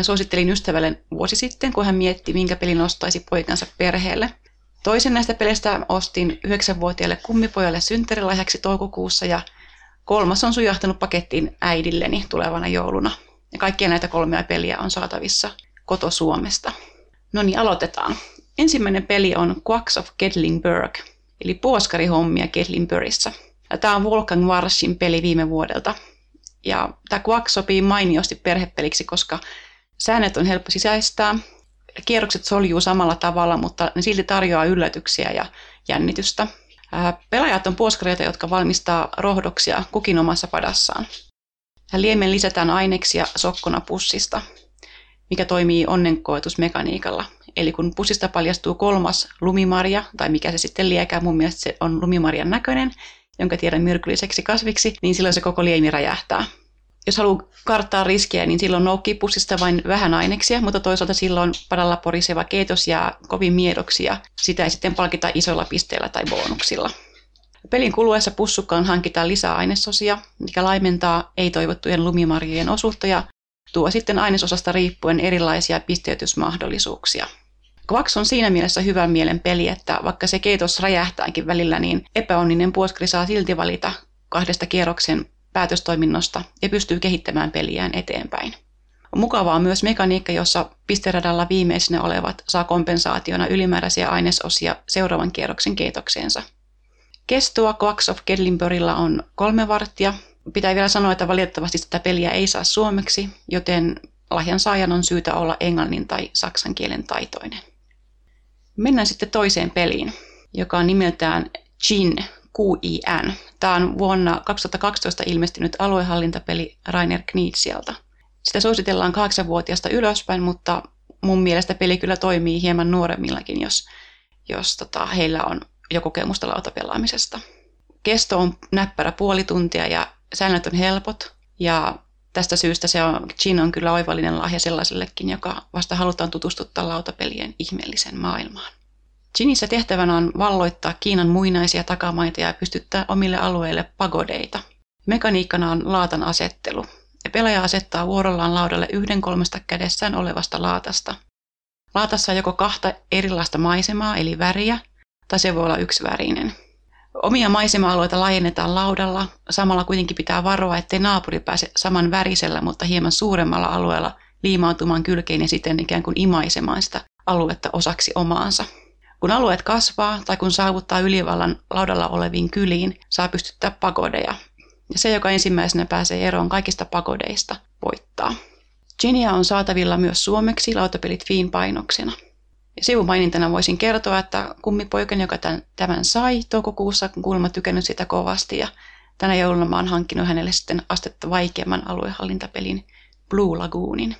suosittelin ystävälle vuosi sitten, kun hän mietti, minkä pelin ostaisi poikansa perheelle. Toisen näistä peleistä ostin 9-vuotiaalle kummipojalle synttärilahjaksi toukokuussa ja kolmas on sujahtanut pakettiin äidilleni tulevana jouluna. Ja kaikkia näitä kolmea peliä on saatavissa koto Suomesta. No niin, aloitetaan. Ensimmäinen peli on Quacks of Gedlingburg, eli puoskarihommia Gedlingburgissa. Tämä on Wolfgang Warschin peli viime vuodelta. Ja tämä Quack sopii mainiosti perhepeliksi, koska säännöt on helppo sisäistää, kierrokset soljuu samalla tavalla, mutta ne silti tarjoaa yllätyksiä ja jännitystä. Pelaajat on puoskareita, jotka valmistaa rohdoksia kukin omassa padassaan. Liemen lisätään aineksia sokkona pussista, mikä toimii onnenkoetusmekaniikalla. Eli kun pussista paljastuu kolmas lumimarja, tai mikä se sitten liekää, mun mielestä se on lumimarjan näköinen, jonka tiedän myrkylliseksi kasviksi, niin silloin se koko liemi räjähtää. Jos haluaa karttaa riskiä, niin silloin noukkii pussista vain vähän aineksia, mutta toisaalta silloin padalla poriseva keitos jää kovin miedoksi ja sitä ei sitten palkita isoilla pisteillä tai bonuksilla. Pelin kuluessa pussukkaan hankitaan lisää ainesosia, mikä laimentaa ei-toivottujen lumimarjojen osuutta ja tuo sitten ainesosasta riippuen erilaisia pisteytysmahdollisuuksia. Quax on siinä mielessä hyvän mielen peli, että vaikka se keitos räjähtääkin välillä, niin epäonninen puoskri saa silti valita kahdesta kierroksen päätöstoiminnosta ja pystyy kehittämään peliään eteenpäin. On mukavaa myös mekaniikka, jossa pisteradalla viimeisenä olevat saa kompensaationa ylimääräisiä ainesosia seuraavan kierroksen keitokseensa. Kestoa Quacks of Kedlinburgilla on kolme varttia. Pitää vielä sanoa, että valitettavasti tätä peliä ei saa suomeksi, joten lahjan saajan on syytä olla englannin tai saksan kielen taitoinen. Mennään sitten toiseen peliin, joka on nimeltään Gin, QIN. Tämä on vuonna 2012 ilmestynyt aluehallintapeli Rainer Knitsialta. Sitä suositellaan kahdeksanvuotiaasta ylöspäin, mutta mun mielestä peli kyllä toimii hieman nuoremmillakin, jos, jos tota, heillä on jo kokemusta lautapelaamisesta. Kesto on näppärä puoli tuntia ja säännöt on helpot. Ja tästä syystä se on, Gin on kyllä oivallinen lahja sellaisellekin, joka vasta halutaan tutustuttaa lautapelien ihmeellisen maailmaan. Ginissä tehtävänä on valloittaa Kiinan muinaisia takamaita ja pystyttää omille alueille pagodeita. Mekaniikkana on laatan asettelu. Ja pelaaja asettaa vuorollaan laudalle yhden kolmesta kädessään olevasta laatasta. Laatassa on joko kahta erilaista maisemaa eli väriä, tai se voi olla yksivärinen. Omia maisema-alueita laajennetaan laudalla, samalla kuitenkin pitää varoa, ettei naapuri pääse saman värisellä, mutta hieman suuremmalla alueella liimautumaan kylkeen ja siten ikään kuin imaisemaan sitä aluetta osaksi omaansa. Kun alueet kasvaa tai kun saavuttaa ylivallan laudalla oleviin kyliin, saa pystyttää pagodeja. Ja se, joka ensimmäisenä pääsee eroon kaikista pagodeista, voittaa. Ginia on saatavilla myös suomeksi lautapelit Fiin painoksena. Sivumainintana voisin kertoa, että kummipoikani, joka tämän, tämän sai toukokuussa, kun kuulemma tykännyt sitä kovasti ja tänä jouluna mä oon hankkinut hänelle sitten astetta vaikeamman aluehallintapelin Blue Lagoonin.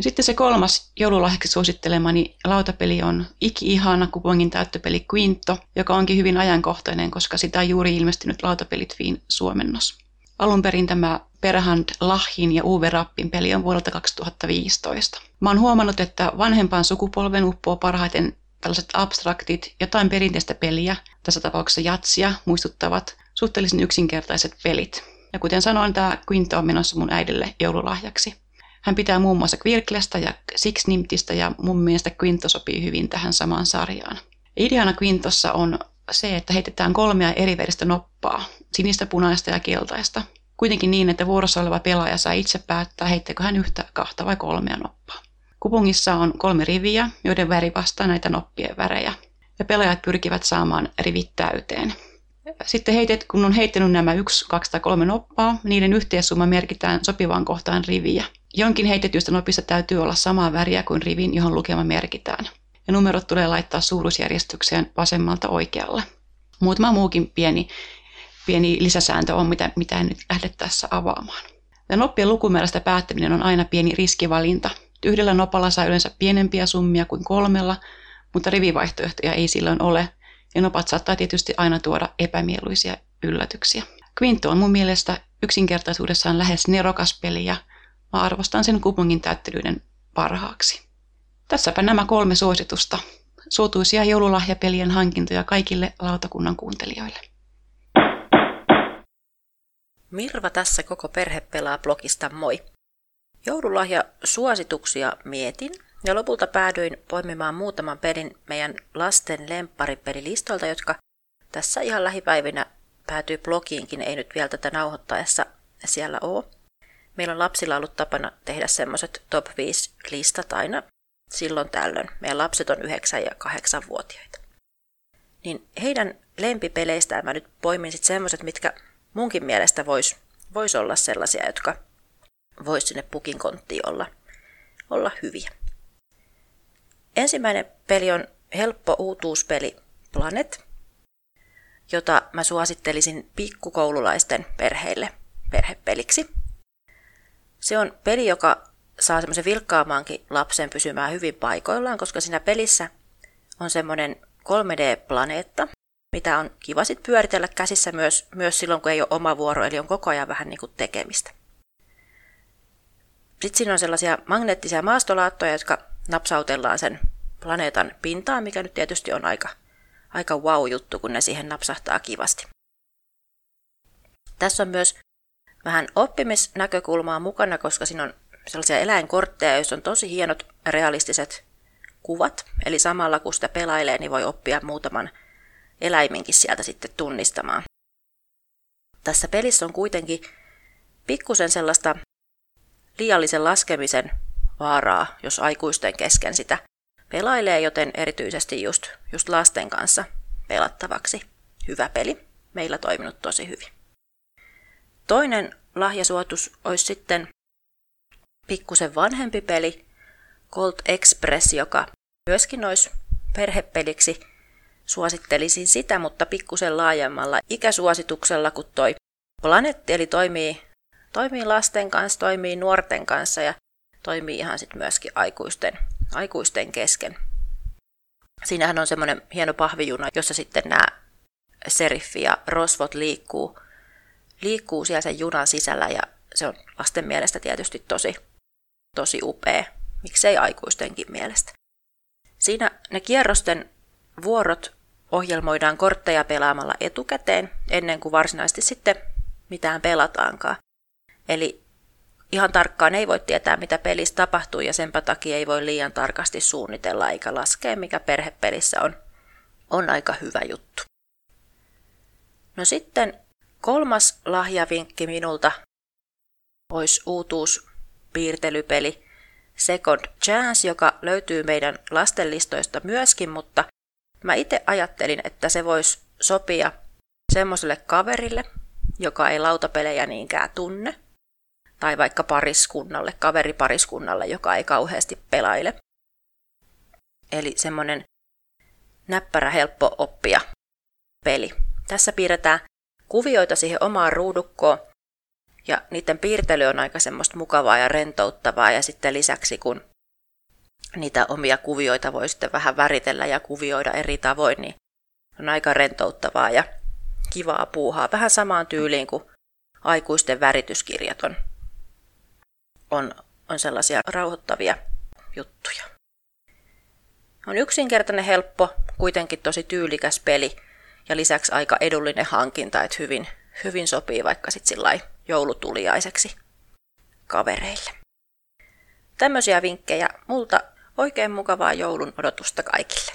Sitten se kolmas joululahjaksi suosittelemani lautapeli on iki-ihana kupongin täyttöpeli Quinto, joka onkin hyvin ajankohtainen, koska sitä on juuri ilmestynyt lautapelitviin suomennos. Alun perin tämä Perhand Lahin ja Uwe Rappin peli on vuodelta 2015. Mä oon huomannut, että vanhempaan sukupolven uppoo parhaiten tällaiset abstraktit, jotain perinteistä peliä, tässä tapauksessa jatsia, muistuttavat suhteellisen yksinkertaiset pelit. Ja kuten sanoin, tämä Quinto on menossa mun äidille joululahjaksi. Hän pitää muun muassa Quirklesta ja Sixnimtistä ja mun mielestä Quinto sopii hyvin tähän samaan sarjaan. Ideana Quintossa on se, että heitetään kolmea eri veristä noppaa, sinistä, punaista ja keltaista. Kuitenkin niin, että vuorossa oleva pelaaja saa itse päättää, heittääkö hän yhtä, kahta vai kolmea noppaa. Kupungissa on kolme riviä, joiden väri vastaa näitä noppien värejä. Ja pelaajat pyrkivät saamaan rivit täyteen. Sitten heitet, kun on heittänyt nämä yksi, kaksi tai kolme noppaa, niiden yhteissumma merkitään sopivaan kohtaan riviä. Jonkin heitetyistä nopista täytyy olla samaa väriä kuin rivin, johon lukema merkitään. Ja numerot tulee laittaa suuruusjärjestykseen vasemmalta oikealle. Muutama muukin pieni, pieni lisäsääntö on, mitä, mitä en nyt lähde tässä avaamaan. Ja noppien lukumäärästä päättäminen on aina pieni riskivalinta. Yhdellä nopalla saa yleensä pienempiä summia kuin kolmella, mutta rivivaihtoehtoja ei silloin ole, ja nopat saattaa tietysti aina tuoda epämieluisia yllätyksiä. Quinto on mun mielestä yksinkertaisuudessaan lähes nerokas peli ja Mä arvostan sen kupongin täyttelyyden parhaaksi. Tässäpä nämä kolme suositusta. Suotuisia joululahjapelien hankintoja kaikille lautakunnan kuuntelijoille. Mirva tässä koko perhe pelaa blogista moi. Joululahja suosituksia mietin ja lopulta päädyin poimimaan muutaman pelin meidän lasten lempparipelilistalta, jotka tässä ihan lähipäivinä päätyy blogiinkin, ei nyt vielä tätä nauhoittaessa siellä ole. Meillä on lapsilla ollut tapana tehdä semmoiset top 5 listat aina silloin tällöin. Meidän lapset on 9- ja 8-vuotiaita. Niin heidän lempipeleistään mä nyt poimin sitten semmoiset, mitkä munkin mielestä vois, vois olla sellaisia, jotka vois sinne pukin konttiin olla, olla hyviä. Ensimmäinen peli on helppo uutuuspeli Planet, jota mä suosittelisin pikkukoululaisten perheille perhepeliksi. Se on peli, joka saa semmoisen vilkkaamaankin lapsen pysymään hyvin paikoillaan, koska siinä pelissä on semmoinen 3D-planeetta, mitä on kiva sit pyöritellä käsissä myös, myös silloin, kun ei ole oma vuoro, eli on koko ajan vähän niin kuin tekemistä. Sitten siinä on sellaisia magneettisia maastolaattoja, jotka napsautellaan sen planeetan pintaan, mikä nyt tietysti on aika, aika wow-juttu, kun ne siihen napsahtaa kivasti. Tässä on myös vähän oppimisnäkökulmaa mukana, koska siinä on sellaisia eläinkortteja, joissa on tosi hienot realistiset kuvat. Eli samalla kun sitä pelailee, niin voi oppia muutaman eläiminkin sieltä sitten tunnistamaan. Tässä pelissä on kuitenkin pikkusen sellaista liiallisen laskemisen vaaraa, jos aikuisten kesken sitä pelailee, joten erityisesti just, just lasten kanssa pelattavaksi hyvä peli. Meillä toiminut tosi hyvin. Toinen lahjasuotus olisi sitten pikkusen vanhempi peli, Colt Express, joka myöskin olisi perhepeliksi. Suosittelisin sitä, mutta pikkusen laajemmalla ikäsuosituksella kuin toi Planetti, eli toimii, toimii lasten kanssa, toimii nuorten kanssa ja toimii ihan sitten myöskin aikuisten, aikuisten kesken. Siinähän on semmoinen hieno pahvijuna, jossa sitten nämä seriffi ja rosvot liikkuu, liikkuu siellä sen junan sisällä ja se on lasten mielestä tietysti tosi, tosi upea, miksei aikuistenkin mielestä. Siinä ne kierrosten vuorot ohjelmoidaan kortteja pelaamalla etukäteen ennen kuin varsinaisesti sitten mitään pelataankaan. Eli ihan tarkkaan ei voi tietää, mitä pelissä tapahtuu ja senpä takia ei voi liian tarkasti suunnitella eikä laskea, mikä perhepelissä on, on aika hyvä juttu. No sitten kolmas lahjavinkki minulta olisi uutuuspiirtelypeli Second Chance, joka löytyy meidän lastenlistoista myöskin, mutta mä itse ajattelin, että se voisi sopia semmoiselle kaverille, joka ei lautapelejä niinkään tunne, tai vaikka pariskunnalle, kaveripariskunnalle, joka ei kauheasti pelaile. Eli semmoinen näppärä helppo oppia peli. Tässä piirretään kuvioita siihen omaan ruudukkoon, ja niiden piirtely on aika semmoista mukavaa ja rentouttavaa, ja sitten lisäksi kun niitä omia kuvioita voi sitten vähän väritellä ja kuvioida eri tavoin, niin on aika rentouttavaa ja kivaa puuhaa. Vähän samaan tyyliin kuin aikuisten värityskirjat on, on, on sellaisia rauhoittavia juttuja. On yksinkertainen, helppo, kuitenkin tosi tyylikäs peli ja lisäksi aika edullinen hankinta, että hyvin, hyvin sopii vaikka sitten joulutuliaiseksi kavereille. Tämmöisiä vinkkejä multa oikein mukavaa joulun odotusta kaikille.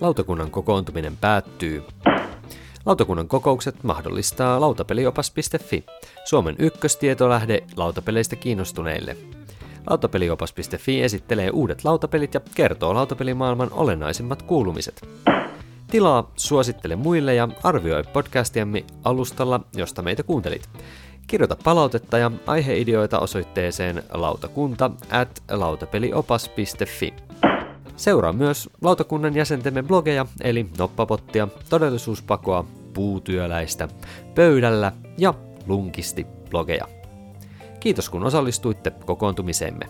Lautakunnan kokoontuminen päättyy. Lautakunnan kokoukset mahdollistaa lautapeliopas.fi, Suomen ykköstietolähde lautapeleistä kiinnostuneille. Lautapeliopas.fi esittelee uudet lautapelit ja kertoo lautapelimaailman olennaisimmat kuulumiset. Tilaa, suosittele muille ja arvioi podcastiamme alustalla, josta meitä kuuntelit. Kirjoita palautetta ja aiheideoita osoitteeseen lautakunta at lautapeliopas.fi. Seuraa myös lautakunnan jäsentemme blogeja, eli Noppapottia, Todellisuuspakoa, Puutyöläistä, Pöydällä ja Lunkisti blogeja. Kiitos kun osallistuitte kokoontumiseemme.